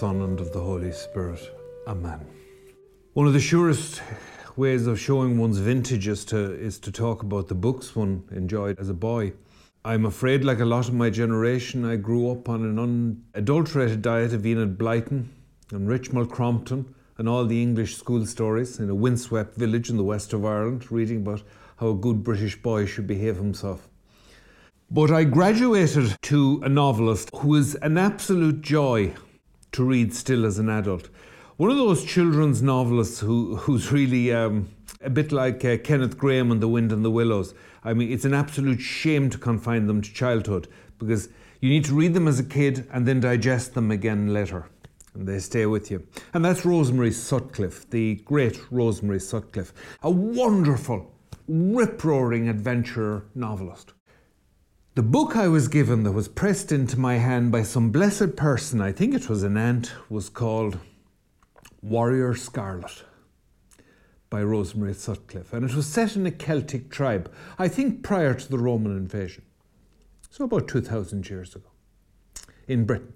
Son, and of the Holy Spirit. Amen. One of the surest ways of showing one's vintage is to, is to talk about the books one enjoyed as a boy. I'm afraid, like a lot of my generation, I grew up on an unadulterated diet of Enid Blyton and Richmal Crompton and all the English school stories in a windswept village in the west of Ireland, reading about how a good British boy should behave himself. But I graduated to a novelist who is an absolute joy to read still as an adult. One of those children's novelists who, who's really um, a bit like uh, Kenneth Grahame and The Wind and the Willows. I mean, it's an absolute shame to confine them to childhood because you need to read them as a kid and then digest them again later. And they stay with you. And that's Rosemary Sutcliff, the great Rosemary Sutcliff, a wonderful, rip roaring adventure novelist. The book I was given that was pressed into my hand by some blessed person, I think it was an aunt, was called Warrior Scarlet by Rosemary Sutcliff. And it was set in a Celtic tribe, I think prior to the Roman invasion. So about 2,000 years ago, in Britain.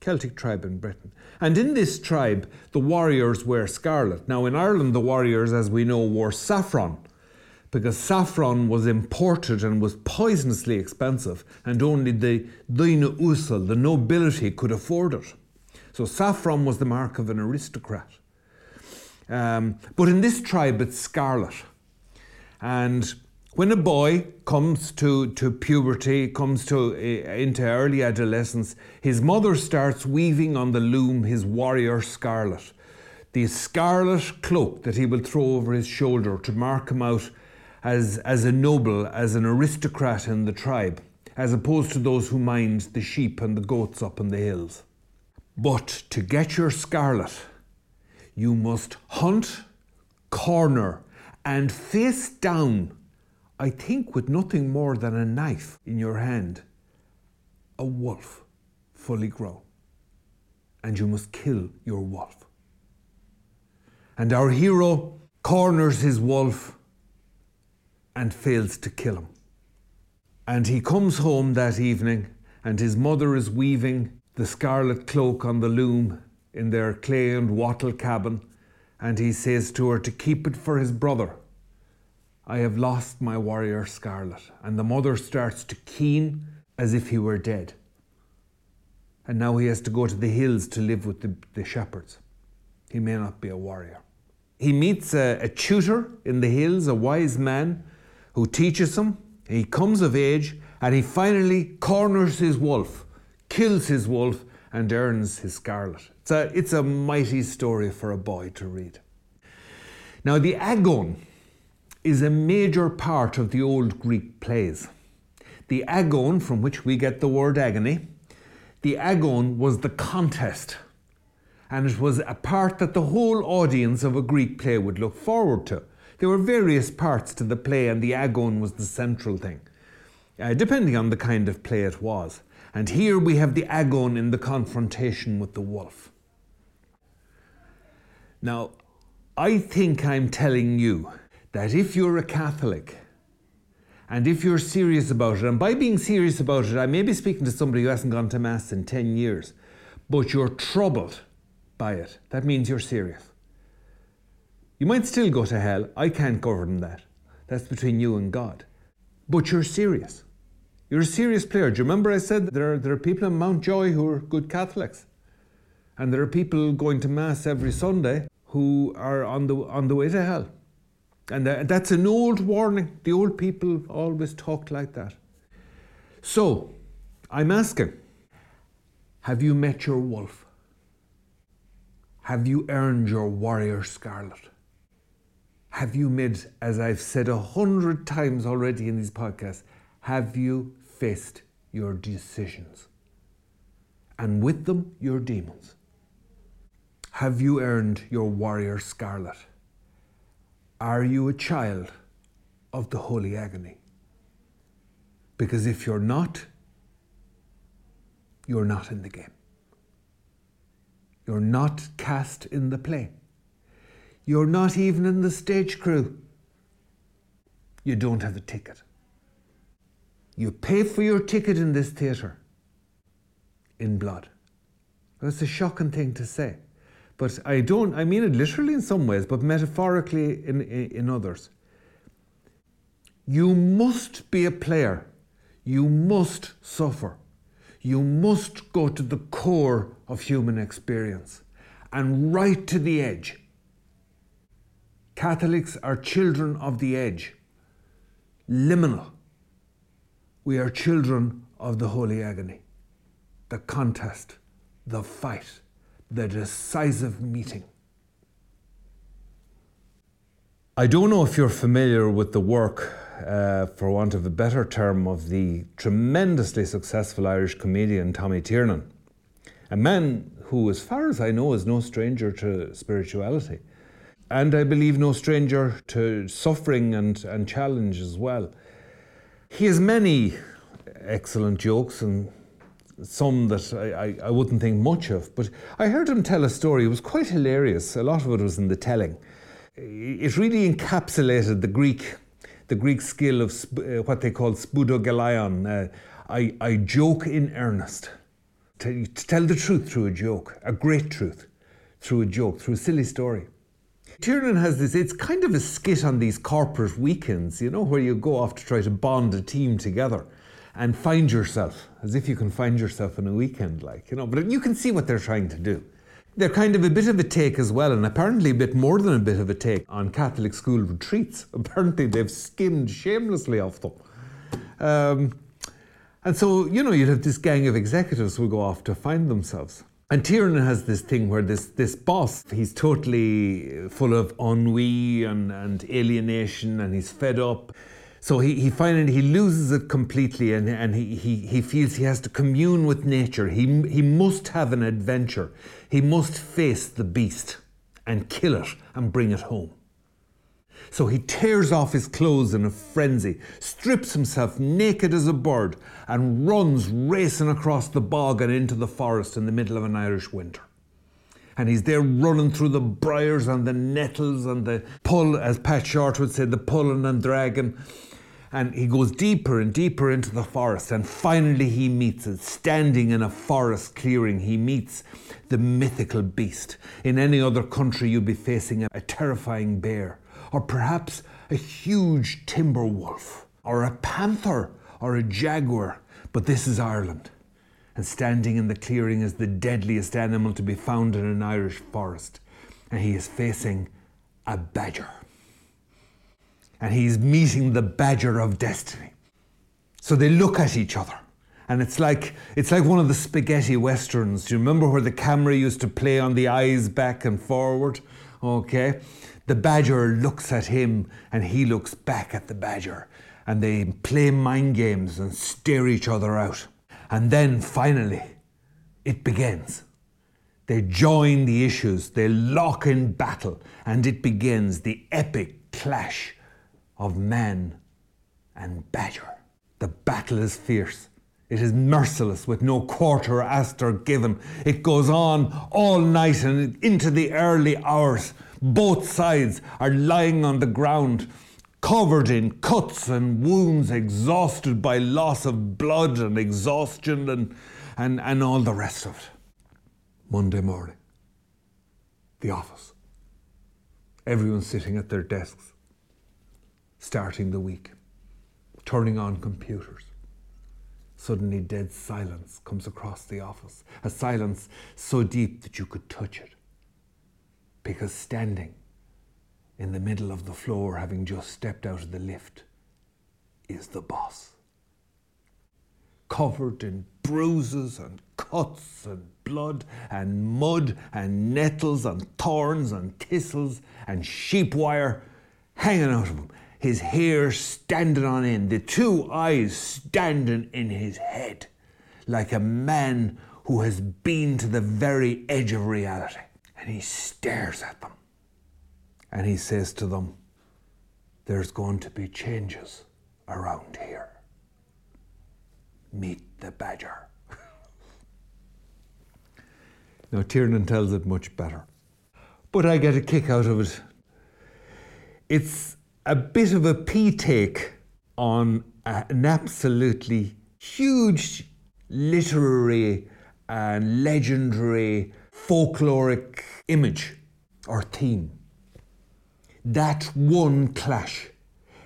Celtic tribe in Britain. And in this tribe, the warriors wear scarlet. Now, in Ireland, the warriors, as we know, wore saffron because saffron was imported and was poisonously expensive, and only the Daoine Uasal, the nobility, could afford it. So saffron was the mark of an aristocrat. Um, but in this tribe, it's scarlet. And when a boy comes to, to puberty, comes to uh, into early adolescence, his mother starts weaving on the loom his warrior scarlet, the scarlet cloak that he will throw over his shoulder to mark him out as, as a noble, as an aristocrat in the tribe, as opposed to those who mind the sheep and the goats up in the hills. But to get your scarlet, you must hunt, corner, and face down, I think with nothing more than a knife in your hand, a wolf fully grown. And you must kill your wolf. And our hero corners his wolf and fails to kill him. And he comes home that evening, and his mother is weaving the scarlet cloak on the loom in their clay and wattle cabin, and he says to her to keep it for his brother. I have lost my warrior scarlet. And the mother starts to keen as if he were dead. And now he has to go to the hills to live with the, the shepherds. He may not be a warrior. He meets a, a tutor in the hills, a wise man who teaches him. He comes of age and he finally corners his wolf, kills his wolf, and earns his scarlet. It's a, it's a mighty story for a boy to read. Now, the agon is a major part of the old Greek plays. The agon, from which we get the word agony, the agon was the contest, and it was a part that the whole audience of a Greek play would look forward to. There were various parts to the play, and the agon was the central thing, uh, depending on the kind of play it was. And here we have the agon in the confrontation with the wolf. Now, I think I'm telling you that if you're a Catholic and if you're serious about it, and by being serious about it, I may be speaking to somebody who hasn't gone to Mass in 10 years, but you're troubled by it, that means you're serious. You might still go to hell. I can't govern that. That's between you and God. But you're serious. You're a serious player. Do you remember I said there are, there are people in Mountjoy who are good Catholics? And there are people going to Mass every Sunday who are on the, on the way to hell. And that's an old warning. The old people always talk like that. So, I'm asking have you met your wolf? Have you earned your warrior scarlet? Have you made, as I've said a hundred times already in these podcasts, have you faced your decisions? And with them, your demons. Have you earned your warrior scarlet? Are you a child of the holy agony? Because if you're not, you're not in the game. You're not cast in the play. You're not even in the stage crew. You don't have a ticket. You pay for your ticket in this theatre in blood. That's a shocking thing to say. But I don't, I mean it literally in some ways, but metaphorically in, in, in others. You must be a player. You must suffer. You must go to the core of human experience and right to the edge. Catholics are children of the edge, liminal. We are children of the holy agony, the contest, the fight, the decisive meeting. I don't know if you're familiar with the work, uh, for want of a better term, of the tremendously successful Irish comedian Tommy Tiernan, a man who, as far as I know, is no stranger to spirituality. And I believe no stranger to suffering and, and challenge as well. He has many excellent jokes and some that I, I, I, wouldn't think much of. But I heard him tell a story. It was quite hilarious. A lot of it was in the telling. It really encapsulated the Greek, the Greek skill of uh, what they call spoudogalaion. Uh, I, I joke in earnest. To, to tell the truth through a joke, a great truth through a joke, through a silly story. Tiernan has this, it's kind of a skit on these corporate weekends, you know, where you go off to try to bond a team together and find yourself, as if you can find yourself in a weekend, like, you know. But you can see what they're trying to do. They're kind of a bit of a take as well, and apparently a bit more than a bit of a take on Catholic school retreats. Apparently they've skimmed shamelessly off them. Um, and so, you know, you'd have this gang of executives who go off to find themselves. And Tiernan has this thing where this, this boss, he's totally full of ennui and, and alienation and he's fed up. So he, he finally he loses it completely and, and he, he, he feels he has to commune with nature. He, he must have an adventure. He must face the beast and kill it and bring it home. So he tears off his clothes in a frenzy, strips himself naked as a bird, and runs racing across the bog and into the forest in the middle of an Irish winter. And he's there running through the briars and the nettles and the pull, as Pat Shortt would say, the pulling and dragging. And he goes deeper and deeper into the forest and finally he meets it standing in a forest clearing he meets the mythical beast. In any other country you'd be facing a, terrifying bear or perhaps a huge timber wolf or a panther or a jaguar but this is ireland and standing in the clearing is the deadliest animal to be found in an irish forest and he is facing a badger and he's meeting the badger of destiny. So they look at each other. And it's like it's like one of the spaghetti westerns. Do you remember where the camera used to play on the eyes back and forward? Okay. The badger looks at him and he looks back at the badger. And they play mind games and stare each other out. And then finally, it begins. They join the issues, they lock in battle, and it begins the epic clash of man and badger. The battle is fierce. It is merciless with no quarter asked or given. It goes on all night and into the early hours. Both sides are lying on the ground, covered in cuts and wounds, exhausted by loss of blood and exhaustion and, and, and all the rest of it. Monday morning, the office. Everyone sitting at their desks starting the week, turning on computers. Suddenly, dead silence comes across the office, a silence so deep that you could touch it. Because standing in the middle of the floor, having just stepped out of the lift, is the boss. Covered in bruises and cuts and blood and mud and nettles and thorns and thistles and sheep wire hanging out of him his hair standing on end, the two eyes standing in his head, like a man who has been to the very edge of reality. And he stares at them. And he says to them, There's going to be changes around here. Meet the badger. now, Tiernan tells it much better. But I get a kick out of it. It's a bit of a pea take on an absolutely huge literary and legendary folkloric image or theme. That one clash,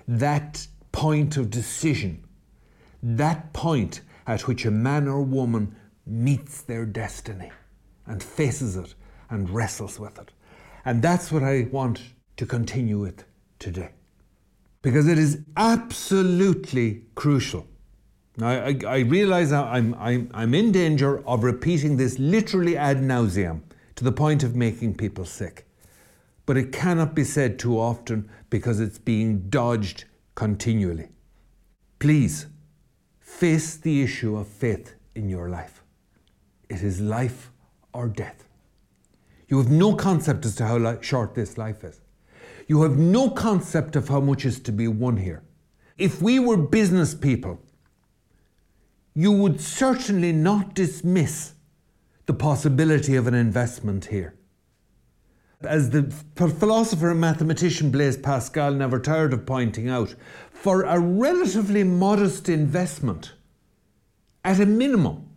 that point of decision, that point at which a man or woman meets their destiny and faces it and wrestles with it. And that's what I want to continue with today. Because it is absolutely crucial. Now, I, I realize I'm, I'm, I'm in danger of repeating this literally ad nauseum to the point of making people sick. But it cannot be said too often because it's being dodged continually. Please face the issue of faith in your life. It is life or death. You have no concept as to how short this life is. You have no concept of how much is to be won here. If we were business people, you would certainly not dismiss the possibility of an investment here. As the philosopher and mathematician Blaise Pascal never tired of pointing out, for a relatively modest investment, at a minimum,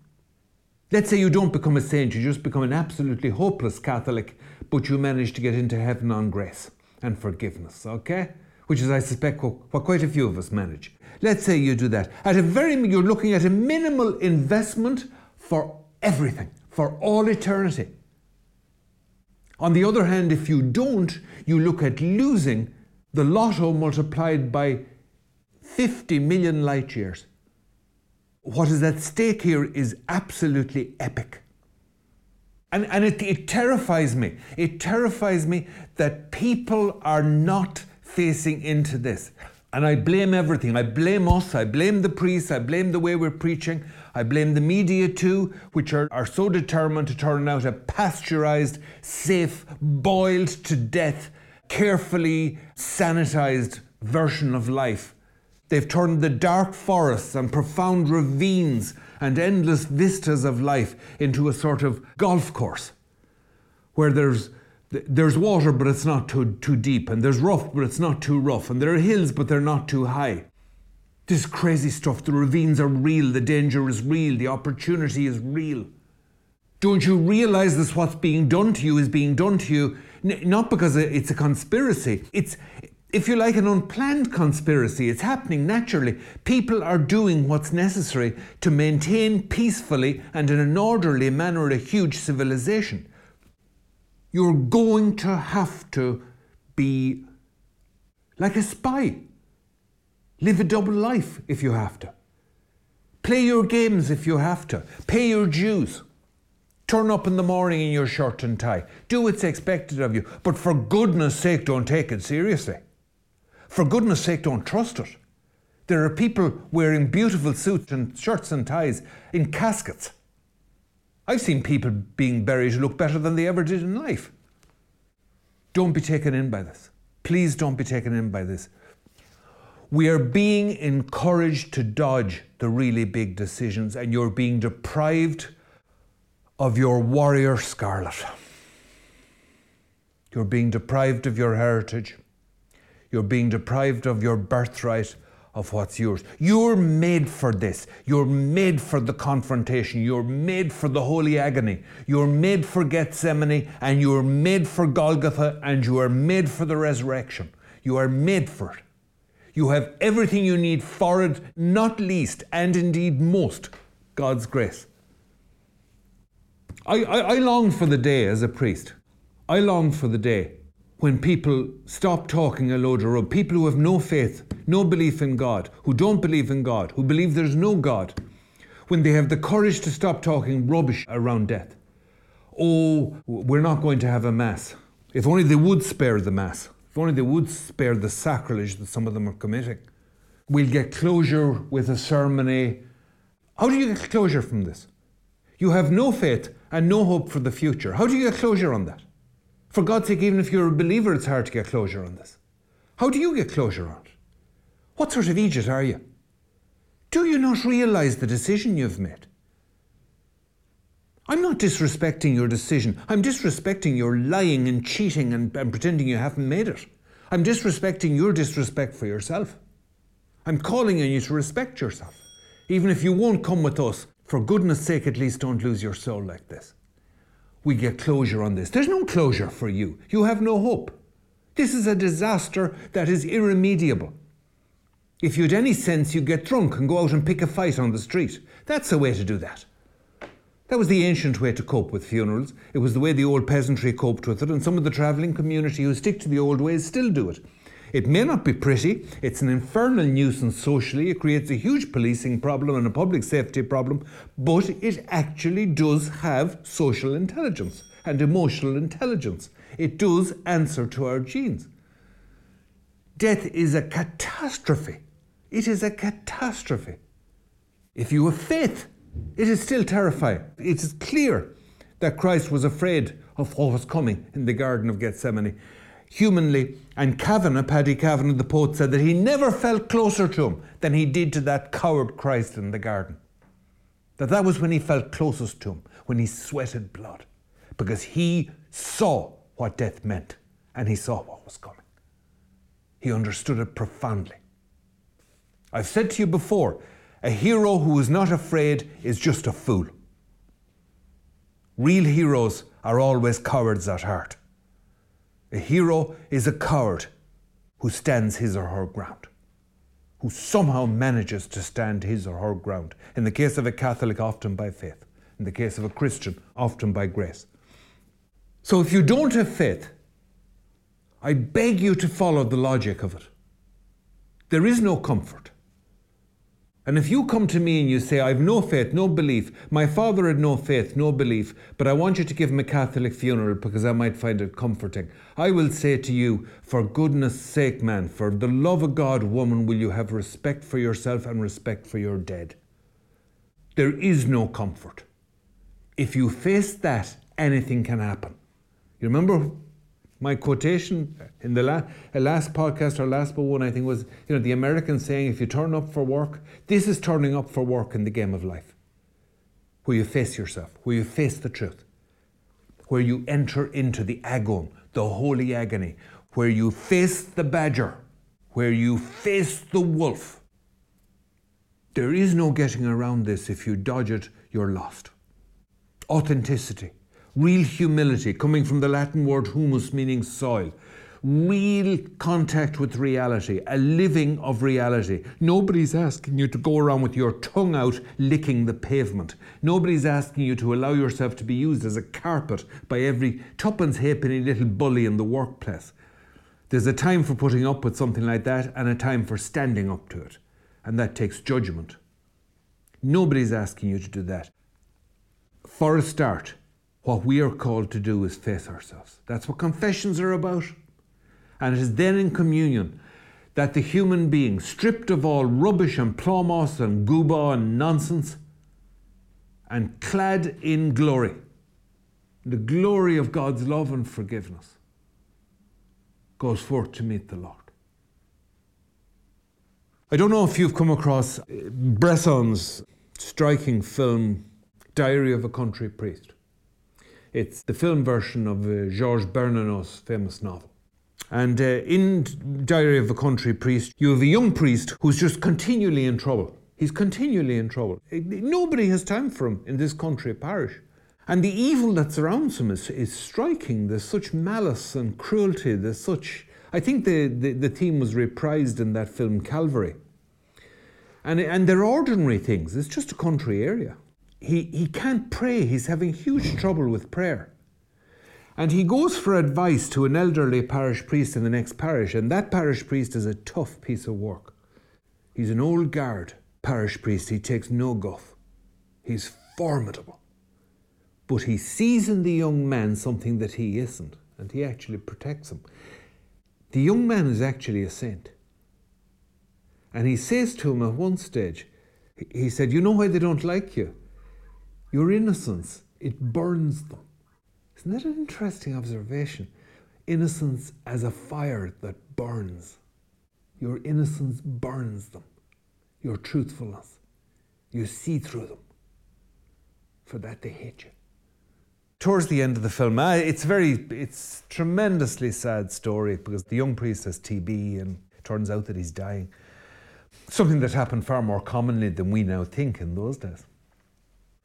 let's say you don't become a saint, you just become an absolutely hopeless Catholic, but you manage to get into heaven on grace and forgiveness, okay? Which is, I suspect, what quite a few of us manage. Let's say you do that. At a very, you're looking at a minimal investment for everything, for all eternity. On the other hand, if you don't, you look at losing the lotto multiplied by 50 million light years. What is at stake here is absolutely epic. And, and it, it terrifies me. It terrifies me that people are not facing into this. And I blame everything. I blame us. I blame the priests. I blame the way we're preaching. I blame the media too, which are, are so determined to turn out a pasteurized, safe, boiled to death, carefully sanitized version of life. They've turned the dark forests and profound ravines and endless vistas of life into a sort of golf course where there's there's water but it's not too, too deep and there's rough but it's not too rough and there are hills but they're not too high this crazy stuff the ravines are real the danger is real the opportunity is real don't you realize this what's being done to you is being done to you not because it's a conspiracy it's if you like, an unplanned conspiracy. It's happening naturally. People are doing what's necessary to maintain peacefully and in an orderly manner a huge civilization. You're going to have to be like a spy. Live a double life if you have to. Play your games if you have to. Pay your dues. Turn up in the morning in your shirt and tie. Do what's expected of you. But for goodness sake, don't take it seriously. For goodness sake, don't trust it. There are people wearing beautiful suits and shirts and ties in caskets. I've seen people being buried who look better than they ever did in life. Don't be taken in by this. Please don't be taken in by this. We are being encouraged to dodge the really big decisions, and you're being deprived of your warrior scarlet. You're being deprived of your heritage. You're being deprived of your birthright of what's yours. You're made for this. You're made for the confrontation. You're made for the holy agony. You're made for Gethsemane and you're made for Golgotha and you are made for the resurrection. You are made for it. You have everything you need for it, not least and indeed most God's grace. I, I, I long for the day as a priest. I long for the day when people stop talking a load of rubbish, people who have no faith, no belief in God, who don't believe in God, who believe there's no God, when they have the courage to stop talking rubbish around death. Oh, we're not going to have a mass. If only they would spare the mass. If only they would spare the sacrilege that some of them are committing. We'll get closure with a ceremony. How do you get closure from this? You have no faith and no hope for the future. How do you get closure on that? For God's sake, even if you're a believer, it's hard to get closure on this. How do you get closure on it? What sort of idiot are you? Do you not realize the decision you've made? I'm not disrespecting your decision. I'm disrespecting your lying and cheating and, and, pretending you haven't made it. I'm disrespecting your disrespect for yourself. I'm calling on you to respect yourself, even if you won't come with us For goodness sake, at least don't lose your soul like this. We get closure on this. There's no closure for you. You have no hope. This is a disaster that is irremediable. If you had any sense, you'd get drunk and go out and pick a fight on the street. That's the way to do that. That was the ancient way to cope with funerals. It was the way the old peasantry coped with it, and some of the travelling community who stick to the old ways still do it. It may not be pretty, it's an infernal nuisance socially, it creates a huge policing problem and a public safety problem, but it actually does have social intelligence and emotional intelligence. It does answer to our genes. Death is a catastrophe. It is a catastrophe. If you have faith, it is still terrifying. It is clear that Christ was afraid of what was coming in the Garden of Gethsemane. Humanly, and Kavanagh, Paddy Kavanagh, the poet, said that he never felt closer to him than he did to that coward Christ in the garden. That that was when he felt closest to him, when he sweated blood, because he saw what death meant and he saw what was coming. He understood it profoundly. I've said to you before a hero who is not afraid is just a fool. Real heroes are always cowards at heart. A hero is a coward who stands his or her ground, who somehow manages to stand his or her ground. In the case of a Catholic, often by faith. In the case of a Christian, often by grace. So if you don't have faith, I beg you to follow the logic of it. There is no comfort. And if you come to me and you say, I've no faith, no belief, my father had no faith, no belief, but I want you to give him a Catholic funeral because I might find it comforting, I will say to you, for goodness sake, man, for the love of God, woman, will you have respect for yourself and respect for your dead? There is no comfort. If you face that, anything can happen. You remember my quotation in the la- uh, last podcast or last but one, I think, was you know the American saying, "If you turn up for work, this is turning up for work in the game of life, where you face yourself, where you face the truth, where you enter into the agon, the holy agony, where you face the badger, where you face the wolf. There is no getting around this. If you dodge it, you're lost. Authenticity." Real humility, coming from the Latin word humus, meaning soil. Real contact with reality, a living of reality. Nobody's asking you to go around with your tongue out licking the pavement. Nobody's asking you to allow yourself to be used as a carpet by every tuppence halfpenny little bully in the workplace. There's a time for putting up with something like that and a time for standing up to it. And that takes judgment. Nobody's asking you to do that. For a start, what we are called to do is face ourselves. That's what confessions are about. And it is then in communion that the human being, stripped of all rubbish and plomos and gooba and nonsense, and clad in glory, the glory of God's love and forgiveness, goes forth to meet the Lord. I don't know if you've come across Bresson's striking film, Diary of a Country Priest. It's the film version of uh, Georges Bernanos' famous novel. And uh, in Diary of a Country Priest, you have a young priest who's just continually in trouble. He's continually in trouble. Nobody has time for him in this country parish. And the evil that surrounds him is, is striking. There's such malice and cruelty. There's such. I think the, the, the theme was reprised in that film Calvary. And, and they're ordinary things. It's just a country area he, he can't pray. He's having huge trouble with prayer. And he goes for advice to an elderly parish priest in the next parish, and that parish priest is a tough piece of work. He's an old guard parish priest. He takes no guff. He's formidable. But he sees in the young man something that he isn't, and he actually protects him. The young man is actually a saint. And he says to him at one stage, he said, You know why they don't like you? Your innocence, it burns them. Isn't that an interesting observation? Innocence as a fire that burns. Your innocence burns them. Your truthfulness. You see through them. For that they hate you. Towards the end of the film, it's very, it's tremendously sad story because the young priest has TB and it turns out that he's dying. Something that happened far more commonly than we now think in those days.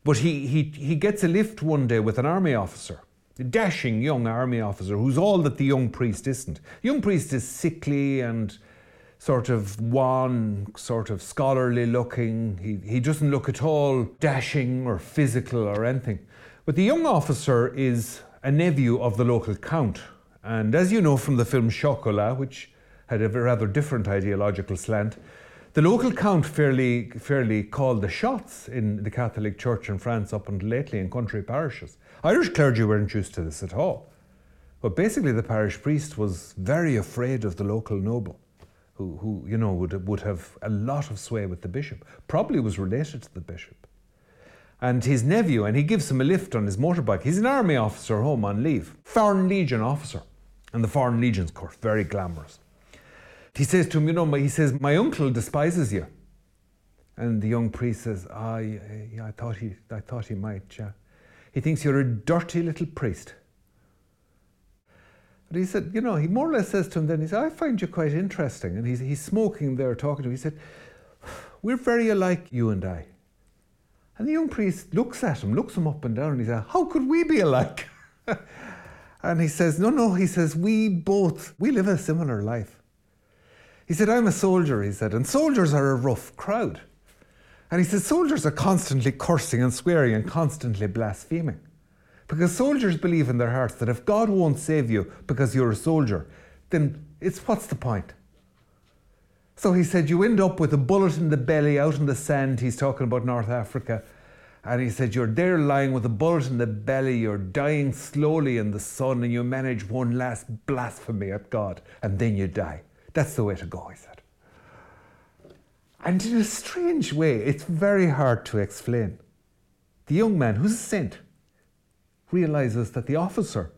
But he, he, he gets a lift one day with an army officer, a dashing young army officer who's all that the young priest isn't. The young priest is sickly and sort of wan, sort of scholarly looking. He, he doesn't look at all dashing or physical or anything. But the young officer is a nephew of the local count. And as you know from the film Chocolat, which had a rather different ideological slant, the local count fairly, fairly called the shots in the Catholic Church in France up until lately in country parishes. Irish clergy weren't used to this at all. But basically, the parish priest was very afraid of the local noble who, who you know, would, would have a lot of sway with the bishop, probably was related to the bishop. And his nephew, and he gives him a lift on his motorbike. He's an army officer home on leave, Foreign Legion officer. And the Foreign Legion's course, very glamorous. He says to him, you know, he says, my uncle despises you. And the young priest says, ah, yeah, yeah I thought he, I thought he might, yeah. He thinks you're a dirty little priest. But he said, you know, he more or less says to him then, he said, I find you quite interesting. And he's, he's smoking there, talking to him. He said, we're very alike, you and I. And the young priest looks at him, looks him up and down, and he says, how could we be alike? and he says, no, no, he says, we both, we live a similar life. He said, I'm a soldier, he said, and soldiers are a rough crowd. And he said, soldiers are constantly cursing and swearing and constantly blaspheming. Because soldiers believe in their hearts that if God won't save you because you're a soldier, then it's what's the point? So he said, You end up with a bullet in the belly out in the sand. He's talking about North Africa. And he said, You're there lying with a bullet in the belly, you're dying slowly in the sun, and you manage one last blasphemy at God, and then you die. That's the way to go, he said. And in a strange way, it's very hard to explain. The young man, who's a saint, realizes that the officer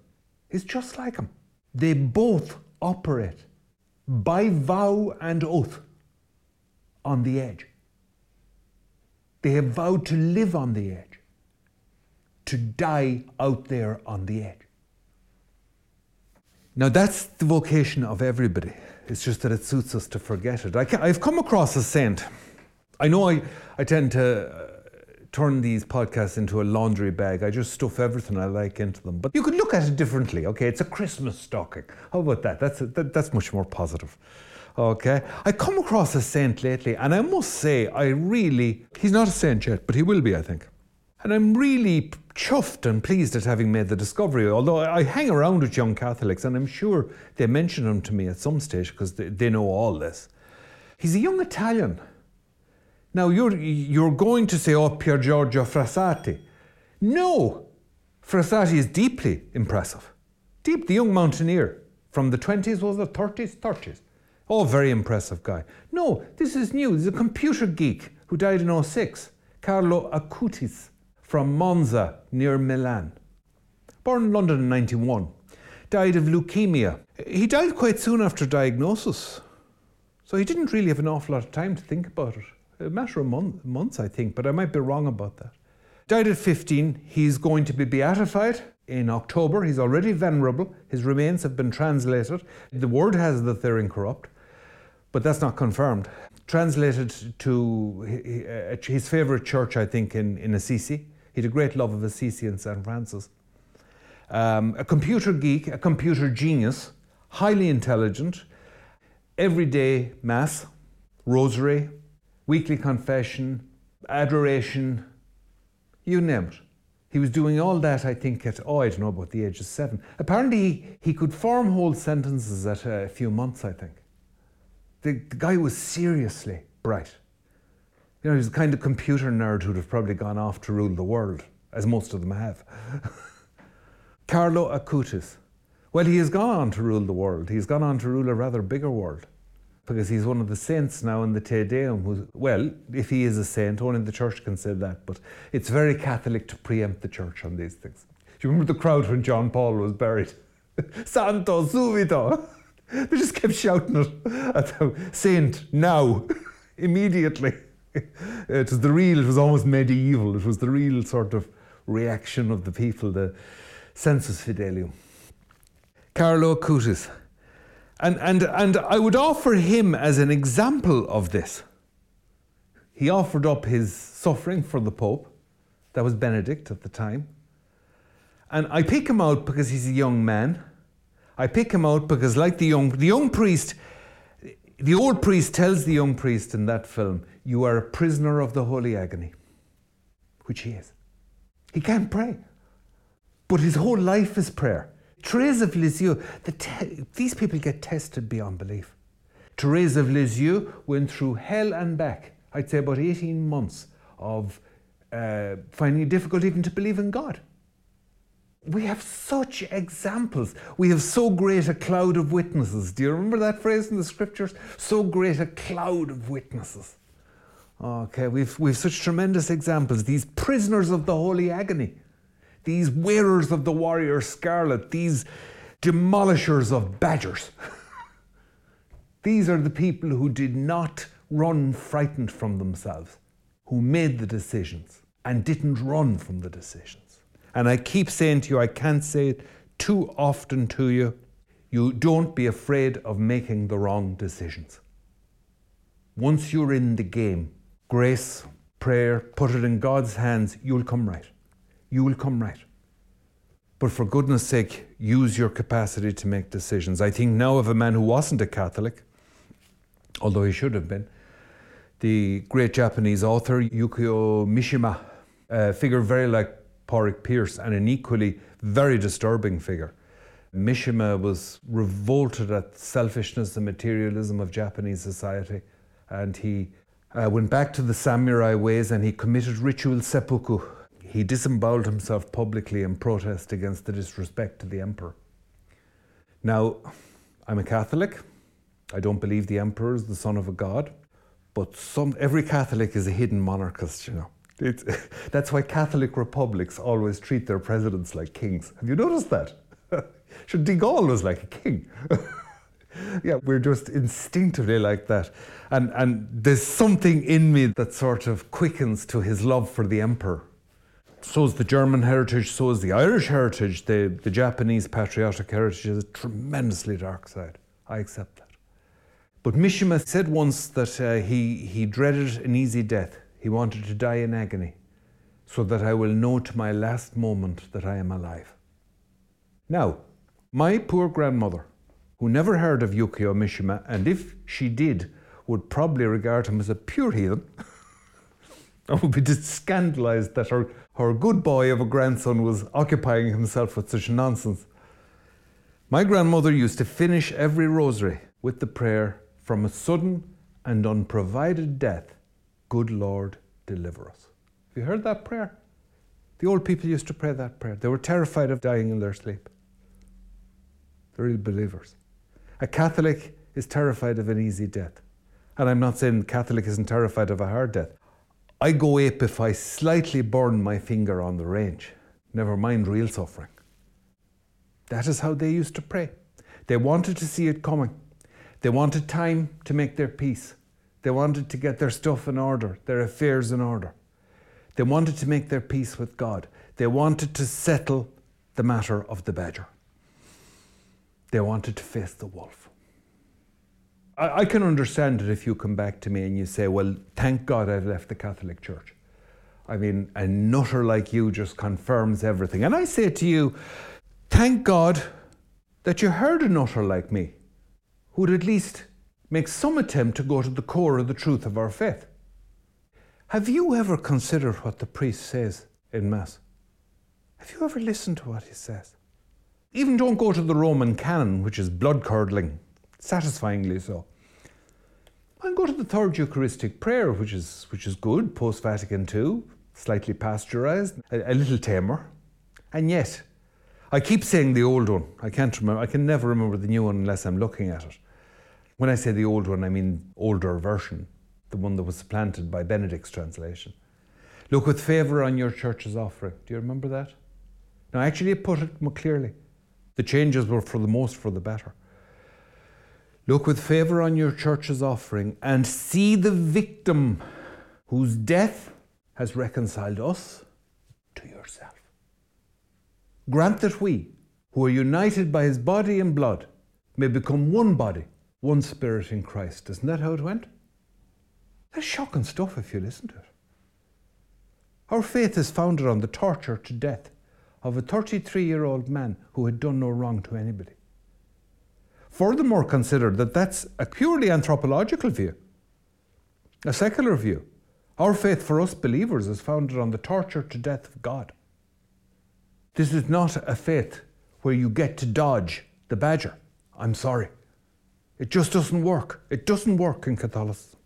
is just like him. They both operate by vow and oath on the edge. They have vowed to live on the edge, to die out there on the edge. Now, that's the vocation of everybody. It's just that it suits us to forget it. I have come across a saint. I know I, I tend to uh, turn these podcasts into a laundry bag. I just stuff everything I like into them. But you could look at it differently. Okay, it's a Christmas stocking. How about that? That's a, that, that's much more positive. Okay, I come across a saint lately, and I must say, I really he's not a saint yet, but he will be, I think. And I'm really chuffed and pleased at having made the discovery. Although I hang around with young Catholics, and I'm sure they mention him to me at some stage because they, they know all this. He's a young Italian now you're, you're going to say, oh, Pier Giorgio Frassati. No, Frassati is deeply impressive. Deep, the young mountaineer from the 20s, was the 30s? 30s. Oh, very impressive guy. No, this is new. Is a computer geek who died in 06, Carlo Acutis from Monza near Milan. Born in London in 91. Died of leukemia. He died quite soon after diagnosis. So he didn't really have an awful lot of time to think about it a matter of month, months, I think, but I might be wrong about that. Died at 15. He's going to be beatified in October. He's already venerable. His remains have been translated. The word has that they're incorrupt, but that's not confirmed. Translated to uh, his favourite church, I think, in, in Assisi. He had a great love of Assisi and St. Francis. Um, a computer geek, a computer genius, highly intelligent, everyday mass, rosary, weekly confession, adoration, you name it. He was doing all that, I think, at, oh, I don't know, about the age of seven. Apparently, he, could form whole sentences at a few months, I think. The, the guy was seriously bright. You know, he was the kind of computer nerd who'd have probably gone off to rule the world, as most of them have. Carlo Acutis. Well, he has gone on to rule the world. He's gone on to rule a rather bigger world because he's one of the saints now in the Te Deum. Who's, well, if he is a saint, only the church can say that, but it's very Catholic to preempt the church on these things. Do you remember the crowd when John Paul was buried? Santo subito! They just kept shouting it at the saint now, immediately. It was the real, it was almost medieval, it was the real sort of reaction of the people, the sensus fidelium. Carlo Acutis. And, and, and I would offer him as an example of this. He offered up his suffering for the Pope, That was Benedict at the time. And I pick him out because he's a young man. I pick him out because, like the young, the young priest, the old priest tells the young priest in that film, You are a prisoner of the holy agony, which he is. He can't pray, but his whole life is prayer. Therese of Lisieux, the te- these people get tested beyond belief. Therese of Lisieux went through hell and back, I'd say about 18 months of uh, finding it difficult even to believe in God we have such examples. We have so great a cloud of witnesses. Do you remember that phrase in the scriptures? So great a cloud of witnesses. Okay, we've, we've such tremendous examples. These prisoners of the holy agony, these wearers of the warrior scarlet, these demolishers of badgers. these are the people who did not run frightened from themselves, who made the decisions and didn't run from the decisions. And I keep saying to you, I can't say it too often to you, you don't be afraid of making the wrong decisions. Once you're in the game, grace, prayer, put it in God's hands, you'll come right. You will come right. But for goodness sake, use your capacity to make decisions. I think now of a man who wasn't a Catholic, although he should have been, the great Japanese author Yukio Mishima, a figure very like Pádraig Pearse, and an equally very disturbing figure. Mishima was revolted at selfishness and materialism of Japanese society, and he uh, went back to the samurai ways and he committed ritual seppuku. He disemboweled himself publicly in protest against the disrespect to the emperor. Now, I'm a Catholic. I don't believe the emperor is the son of a god, but some, every Catholic is a hidden monarchist, you know. It's, that's why Catholic republics always treat their presidents like kings. Have you noticed that? Sure, de Gaulle was like a king. yeah, we're just instinctively like that. And, and there's something in me that sort of quickens to his love for the emperor. So is the German heritage, so is the Irish heritage. The, the Japanese patriotic heritage is a tremendously dark side. I accept that. But Mishima said once that uh, he, he dreaded an easy death. He wanted to die in agony, so that I will know to my last moment that I am alive. Now, my poor grandmother, who never heard of Yukio Mishima, and if she did, would probably regard him as a pure heathen, and would be scandalized that her, her good boy of a grandson was occupying himself with such nonsense. My grandmother used to finish every rosary with the prayer, From a sudden and unprovided death, Good Lord, deliver us. Have you heard that prayer? The old people used to pray that prayer. They were terrified of dying in their sleep. They're real believers. A Catholic is terrified of an easy death. And I'm not saying Catholic isn't terrified of a hard death. I go ape if I slightly burn my finger on the range, never mind real suffering. That is how they used to pray. They wanted to see it coming. They wanted time to make their peace. They wanted to get their stuff in order, their affairs in order. They wanted to make their peace with God. They wanted to settle the matter of the badger. They wanted to face the wolf. I, I can understand it if you come back to me and you say, Well, thank God I've left the Catholic Church. I mean, a nutter like you just confirms everything. And I say to you, thank God that you heard a nutter like me, who'd at least make some attempt to go to the core of the truth of our faith. Have you ever considered what the priest says in Mass? Have you ever listened to what he says? Even don't go to the Roman canon, which is blood curdling, satisfyingly so. And go to the third Eucharistic prayer, which is, which is good, post Vatican II, slightly pasteurized, a, a little tamer. And yet, I keep saying the old one. I can't remember, I can never remember the new one unless I'm looking at it. When I say the old one, I mean older version, the one that was supplanted by Benedict's translation. Look with favour on your church's offering. Do you remember that? Now, actually, it put it more clearly. The changes were for the most for the better. Look with favour on your church's offering and see the victim whose death has reconciled us to yourself. Grant that we, who are united by his body and blood, may become one body one spirit in Christ. Isn't that how it went? That's shocking stuff if you listen to it. Our faith is founded on the torture to death of a 33 year old man who had done no wrong to anybody. Furthermore, consider that that's a purely anthropological view, a secular view. Our faith for us believers is founded on the torture to death of God. This is not a faith where you get to dodge the badger. I'm sorry. It just doesn't work. It doesn't work in Catholicism.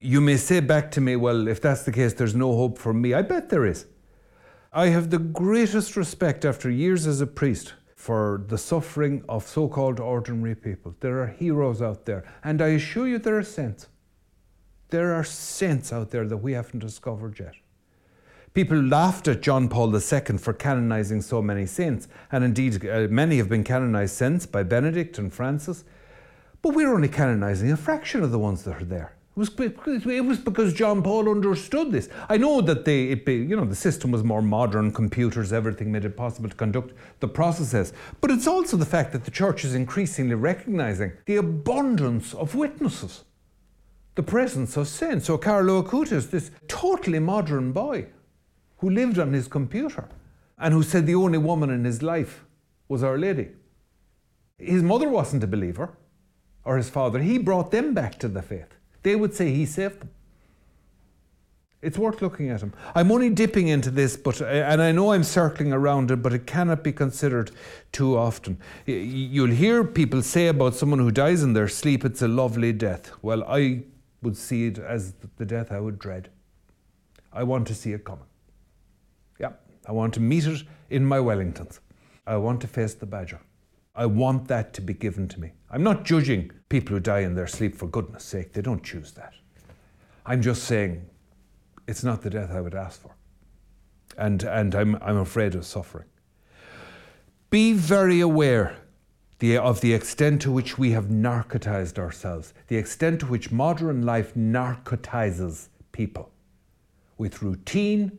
You may say back to me, well, if that's the case, there's no hope for me. I bet there is. I have the greatest respect after years as a priest for the suffering of so called ordinary people. There are heroes out there, and I assure you there are saints. There are saints out there that we haven't discovered yet. People laughed at John Paul II for canonizing so many saints, and indeed, uh, many have been canonized since by Benedict and Francis. But we're only canonizing a fraction of the ones that are there. It was, it was because John Paul understood this. I know that they, it, you know, the system was more modern, computers, everything made it possible to conduct the processes. But it's also the fact that the church is increasingly recognizing the abundance of witnesses, the presence of saints. So Carlo Acutis, this totally modern boy who lived on his computer and who said the only woman in his life was Our Lady. His mother wasn't a believer, or his father. He brought them back to the faith. They would say he saved them. It's worth looking at him. I'm only dipping into this, but uh, and I know I'm circling around it, but it cannot be considered too often. You'll hear people say about someone who dies in their sleep, it's a lovely death. Well, I would see it as the death I would dread. I want to see it coming. Yeah, I want to meet it in my Wellingtons. I want to face the badger. I want that to be given to me. I'm not judging people who die in their sleep for goodness sake, they don't choose that. I'm just saying it's not the death I would ask for. And, and I'm, I'm afraid of suffering. Be very aware the, of the extent to which we have narcotized ourselves, the extent to which modern life narcotizes people with routine,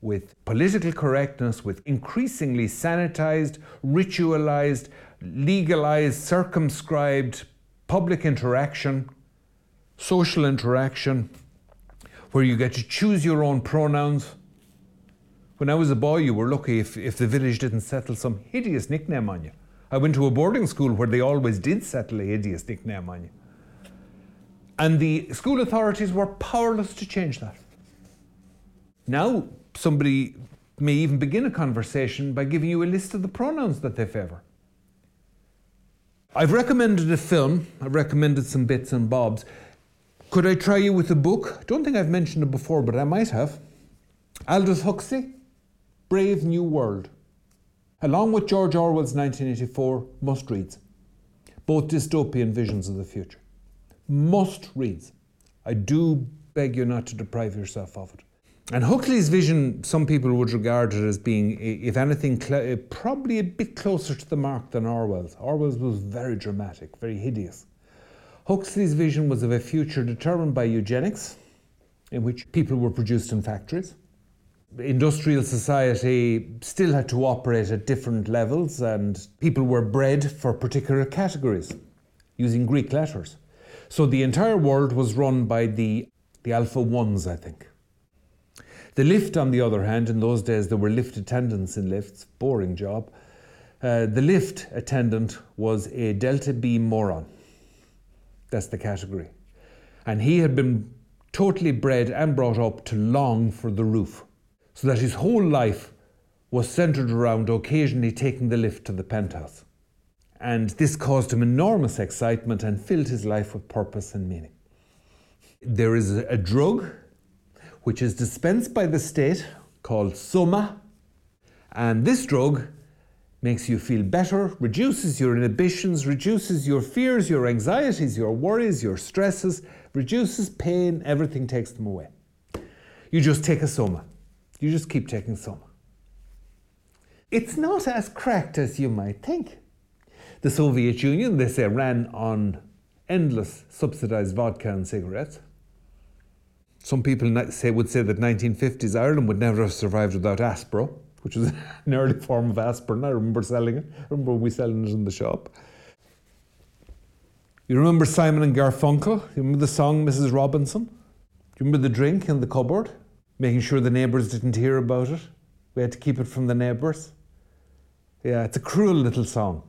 with political correctness, with increasingly sanitized, ritualized, legalized, circumscribed public interaction, social interaction, where you get to choose your own pronouns. When I was a boy, you were lucky if, if the village didn't settle some hideous nickname on you. I went to a boarding school where they always did settle a hideous nickname on you. And the school authorities were powerless to change that. Now, somebody may even begin a conversation by giving you a list of the pronouns that they favour. I've recommended a film, I've recommended some bits and bobs. Could I try you with a book? Don't think I've mentioned it before, but I might have. Aldous Huxley, Brave New World. Along with George Orwell's 1984, must reads. Both dystopian visions of the future. Must reads. I do beg you not to deprive yourself of it. And Huxley's vision, some people would regard it as being, if anything, cl- uh, probably a bit closer to the mark than Orwell's. Orwell's was very dramatic, very hideous. Huxley's vision was of a future determined by eugenics, in which people were produced in factories. Industrial society still had to operate at different levels, and people were bred for particular categories using Greek letters. So the entire world was run by the, the Alpha Ones, I think. The lift, on the other hand, in those days there were lift attendants in lifts, boring job. Uh, the lift attendant was a Delta B moron. That's the category. And he had been totally bred and brought up to long for the roof. So that his whole life was centered around occasionally taking the lift to the penthouse. And this caused him enormous excitement and filled his life with purpose and meaning. There is a drug which is dispensed by the state called Soma. And this drug makes you feel better, reduces your inhibitions, reduces your fears, your anxieties, your worries, your stresses, reduces pain, everything takes them away. You just take a Soma. You just keep taking Soma. It's not as cracked as you might think. The Soviet Union, they say, ran on endless subsidized vodka and cigarettes. Some people say, would say that 1950s Ireland would never have survived without Aspro, which was an early form of aspirin. I remember selling it. I remember we selling it in the shop. You remember Simon and Garfunkel? You remember the song Mrs. Robinson? Do you remember the drink in the cupboard? making sure the neighbours didn't hear about it. We had to keep it from the neighbours. Yeah, it's a cruel little song.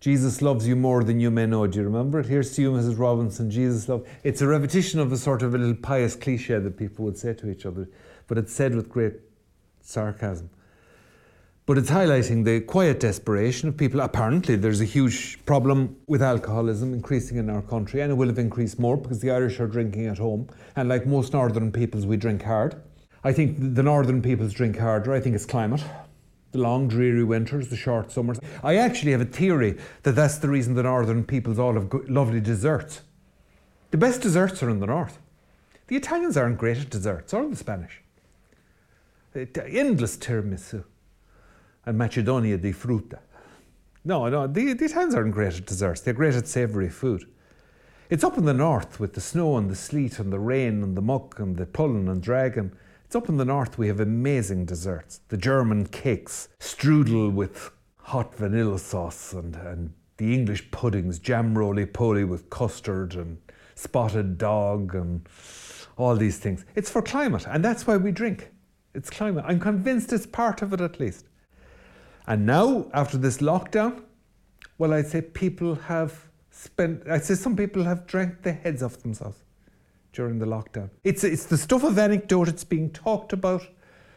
Jesus loves you more than you may know. Do you remember it? Here's to you, Mrs. Robinson. Jesus love. It's a repetition of a sort of a little pious cliche that people would say to each other, but it's said with great sarcasm. But it's highlighting the quiet desperation of people. Apparently, there's a huge problem with alcoholism increasing in our country, and it will have increased more because the Irish are drinking at home. And like most northern peoples, we drink hard. I think the northern peoples drink harder. I think it's climate the long, dreary winters, the short summers. I actually have a theory that that's the reason the northern peoples all have lovely desserts. The best desserts are in the north. The Italians aren't great at desserts, or the Spanish. Endless tiramisu and Macedonia di frutta. No, no, the, the Italians aren't great at desserts. They're great at savoury food. It's up in the north with the snow and the sleet and the rain and the muck and the pulling and dragging it's up in the north we have amazing desserts. The German cakes, strudel with hot vanilla sauce, and, and the English puddings, jam roly poly with custard and spotted dog and all these things. It's for climate, and that's why we drink. It's climate. I'm convinced it's part of it at least. And now, after this lockdown, well, I'd say people have spent, I'd say some people have drank their heads off themselves during the lockdown. It's, it's the stuff of anecdote, it's being talked about.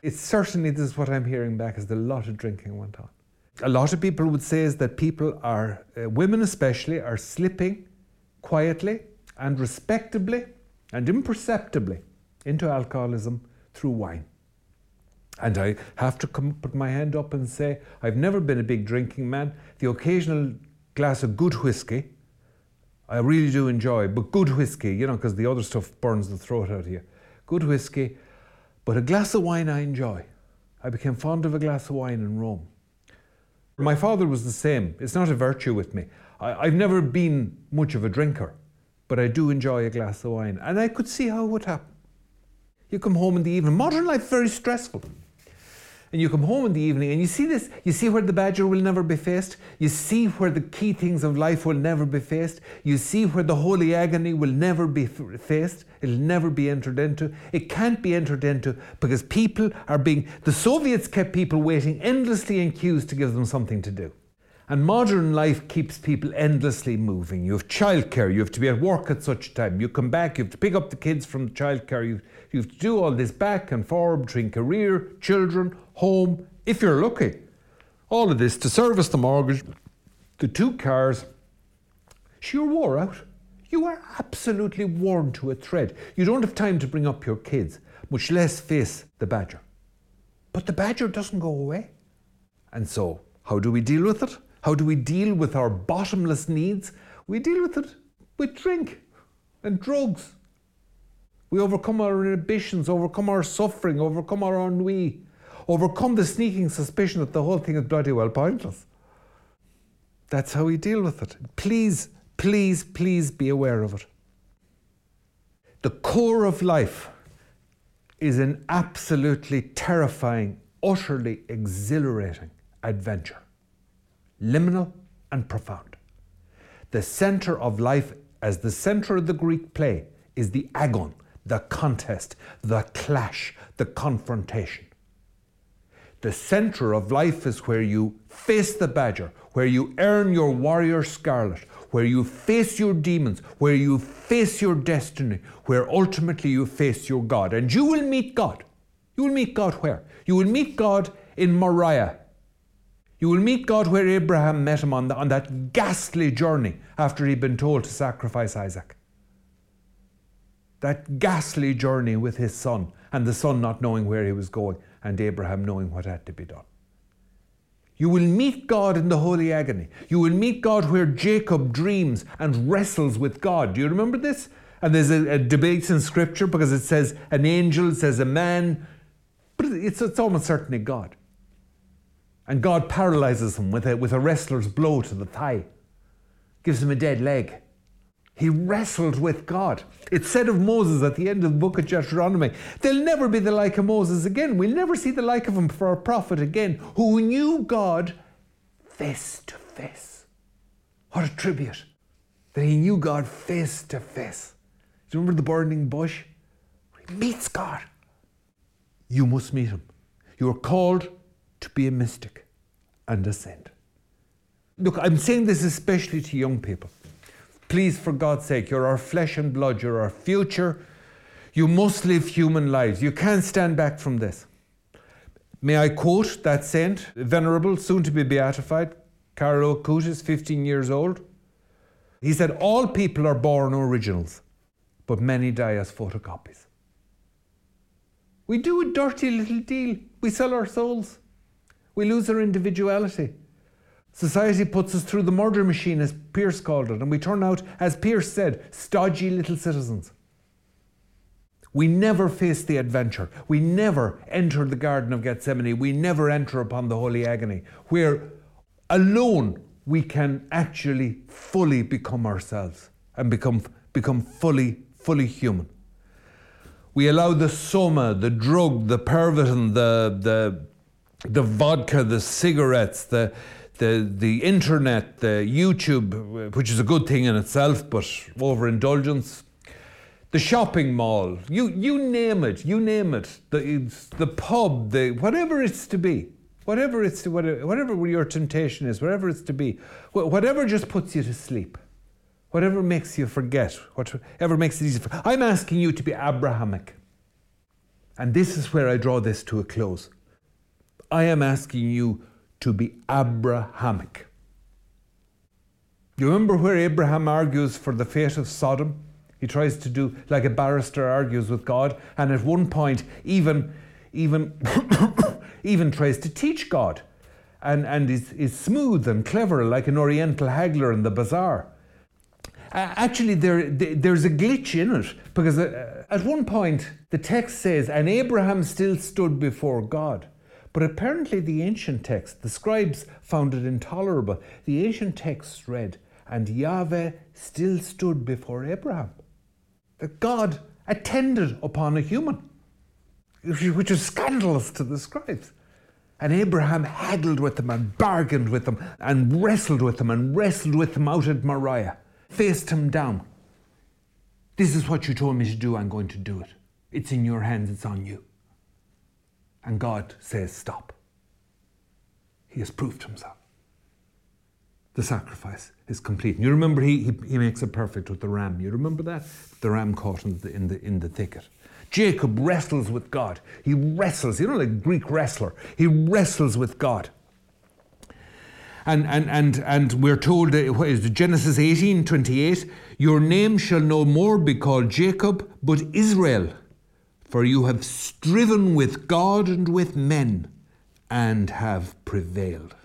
It's certainly, this is what I'm hearing back, is that a lot of drinking went on. A lot of people would say is that people are, uh, women especially, are slipping quietly and respectably and imperceptibly into alcoholism through wine. And I have to come, put my hand up and say, I've never been a big drinking man. The occasional glass of good whiskey I really do enjoy, but good whiskey, you know, because the other stuff burns the throat out of you. Good whiskey, but a glass of wine I enjoy. I became fond of a glass of wine in Rome. My father was the same. It's not a virtue with me. I, have never been much of a drinker, but I do enjoy a glass of wine. And I could see how it would happen. You come home in the evening. Modern life very stressful and you come home in the evening and you see this, you see where the badger will never be faced, you see where the key things of life will never be faced, you see where the holy agony will never be faced, it'll never be entered into. It can't be entered into because people are being, the Soviets kept people waiting endlessly in queues to give them something to do. And modern life keeps people endlessly moving. You have childcare, you have to be at work at such time. You come back, you have to pick up the kids from childcare, you, you have to do all this back and forward between career, children, home, if you're lucky. All of this to service the mortgage, the two cars. You're wore out. You are absolutely worn to a thread. You don't have time to bring up your kids, much less face the badger. But the badger doesn't go away. And so, how do we deal with it? How do we deal with our bottomless needs? We deal with it with drink and drugs. We overcome our inhibitions, overcome our suffering, overcome our ennui, overcome the sneaking suspicion that the whole thing is bloody well pointless. That's how we deal with it. Please, please, please be aware of it. The core of life is an absolutely terrifying, utterly exhilarating adventure liminal and profound. The center of life, as the center of the Greek play, is the agon, the contest, the clash, the confrontation. The center of life is where you face the badger, where you earn your warrior scarlet, where you face your demons, where you face your destiny, where ultimately you face your God. And you will meet God. You will meet God where? You will meet God in Moriah, you will meet God where Abraham met him on, the, on that ghastly journey after he'd been told to sacrifice Isaac. That ghastly journey with his son, and the son not knowing where he was going, and Abraham knowing what had to be done. You will meet God in the holy agony. You will meet God where Jacob dreams and wrestles with God. Do you remember this? And there's a, a debate in scripture because it says an angel, says a man, but it's, it's almost certainly God. And God paralyzes him with a, with a wrestler's blow to the thigh, gives him a dead leg. He wrestled with God. It's said of Moses at the end of the book of Deuteronomy, there'll never be the like of Moses again. We'll never see the like of him for a prophet again, who knew God face to face. What a tribute that he knew God face to face. Do you remember the burning bush? He meets God you must meet him. You are called to be a mystic and a saint. Look, I'm saying this especially to young people. Please, for God's sake, you're our flesh and blood, you're our future. You must live human lives. You can't stand back from this. May I quote that saint, venerable, soon to be beatified, Carlo Acutis, 15 years old? He said, All people are born originals, but many die as photocopies. We do a dirty little deal. We sell our souls. We lose our individuality. Society puts us through the murder machine, as Pearse called it, and we turn out, as Pearse said, stodgy little citizens. We never face the adventure. We never enter the Garden of Gethsemane. We never enter upon the Holy Agony, where alone we can actually fully become ourselves and become, become fully, fully human. We allow the soma, the drug, the pervitin, the, the, the vodka, the cigarettes, the, the, the internet, the YouTube, which is a good thing in itself, but overindulgence, the shopping mall, you, you name it, you name it, the, the pub, the, whatever it's to be, whatever it's to, whatever, whatever your temptation is, whatever it's to be, whatever just puts you to sleep, whatever makes you forget, whatever makes it easy. For, I'm asking you to be Abrahamic. And this is where I draw this to a close. I am asking you to be Abrahamic. You remember where Abraham argues for the fate of Sodom? He tries to do like a barrister argues with God, and at one point, even, even, even tries to teach God, and, and is, is smooth and clever like an Oriental haggler in the bazaar. Uh, actually, there, there's a glitch in it because uh, at one point the text says, and Abraham still stood before God. But apparently, the ancient text, the scribes found it intolerable. The ancient text read, and Yahweh still stood before Abraham. That God attended upon a human, which is scandalous to the scribes. And Abraham haggled with them and bargained with them and wrestled with them and wrestled with them out at Moriah, faced him down. This is what you told me to do, I'm going to do it. It's in your hands, it's on you. And God says, Stop. He has proved himself. The sacrifice is complete. And you remember he, he, he, makes it perfect with the ram. You remember that? The ram caught in the, in the, in the thicket. Jacob wrestles with God. He wrestles, you know, like a Greek wrestler. He wrestles with God. And, and, and, and we're told, uh, what is it, Genesis 18 28, Your name shall no more be called Jacob, but Israel for you have striven with God and with men and have prevailed.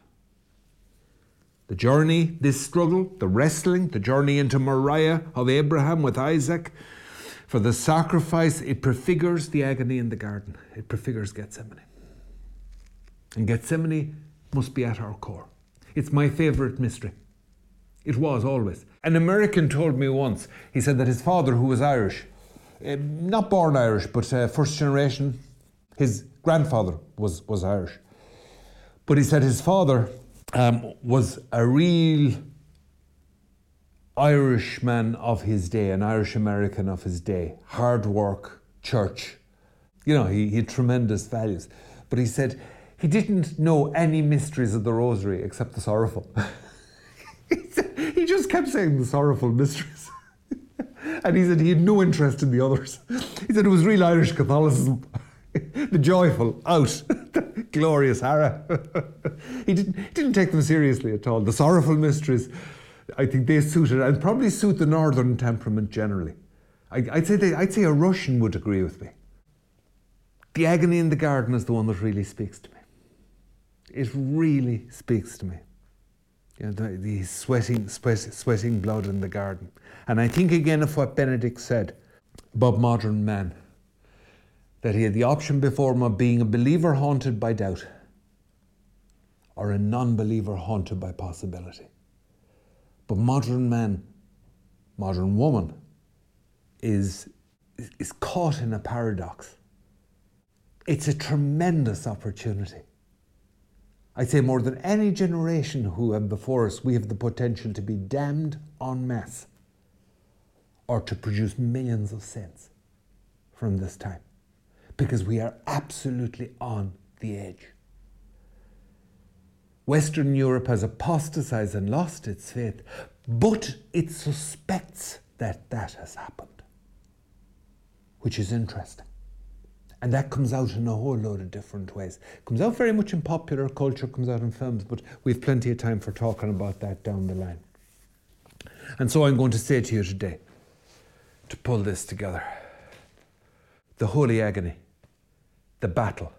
The journey, this struggle, the wrestling, the journey into Moriah of Abraham with Isaac, for the sacrifice, it prefigures the agony in the garden. It prefigures Gethsemane. And Gethsemane must be at our core. It's my favourite mystery. It was always. An American told me once, he said that his father, who was Irish, uh, not born Irish, but uh, first generation. His grandfather was, was Irish. But he said his father um, was a real Irishman of his day, an Irish American of his day. Hard work, church. You know, he, he had tremendous values. But he said he didn't know any mysteries of the rosary except the sorrowful. he just kept saying the sorrowful mysteries. And he said he had no interest in the others. He said it was real Irish Catholicism. the joyful, out, the glorious Hara. he, didn't, he didn't take them seriously at all. The sorrowful mysteries, I think they suited, and probably suit the northern temperament generally. I, would say they, I'd say a Russian would agree with me. The agony in the garden is the one that really speaks to me. It really speaks to me. You know, the, the sweating, sweat, sweating blood in the garden. And I think again of what Benedict said about modern man that he had the option before him of being a believer haunted by doubt or a non believer haunted by possibility. But modern man, modern woman, is, is caught in a paradox. It's a tremendous opportunity. I'd say more than any generation who have before us, we have the potential to be damned en masse or to produce millions of saints from this time. because we are absolutely on the edge. Western Europe has apostatized and lost its faith, but it suspects that that has happened, which is interesting. And that comes out in a whole load of different ways. It comes out very much in popular culture, comes out in films, but we've plenty of time for talking about that down the line. And so I'm going to say to you today, to pull this together, the holy agony, the battle,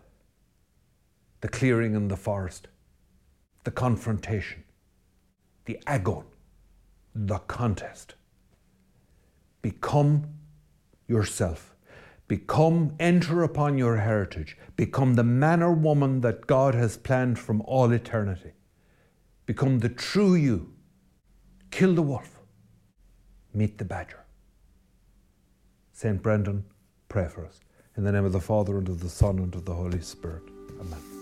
the clearing in the forest, the confrontation, the agon, the contest. Become yourself. Become, enter upon your heritage. Become the man or woman that God has planned from all eternity. Become the true you. Kill the wolf. Meet the badger. St. Brendan, pray for us. In the name of the Father, and of the Son, and of the Holy Spirit. Amen.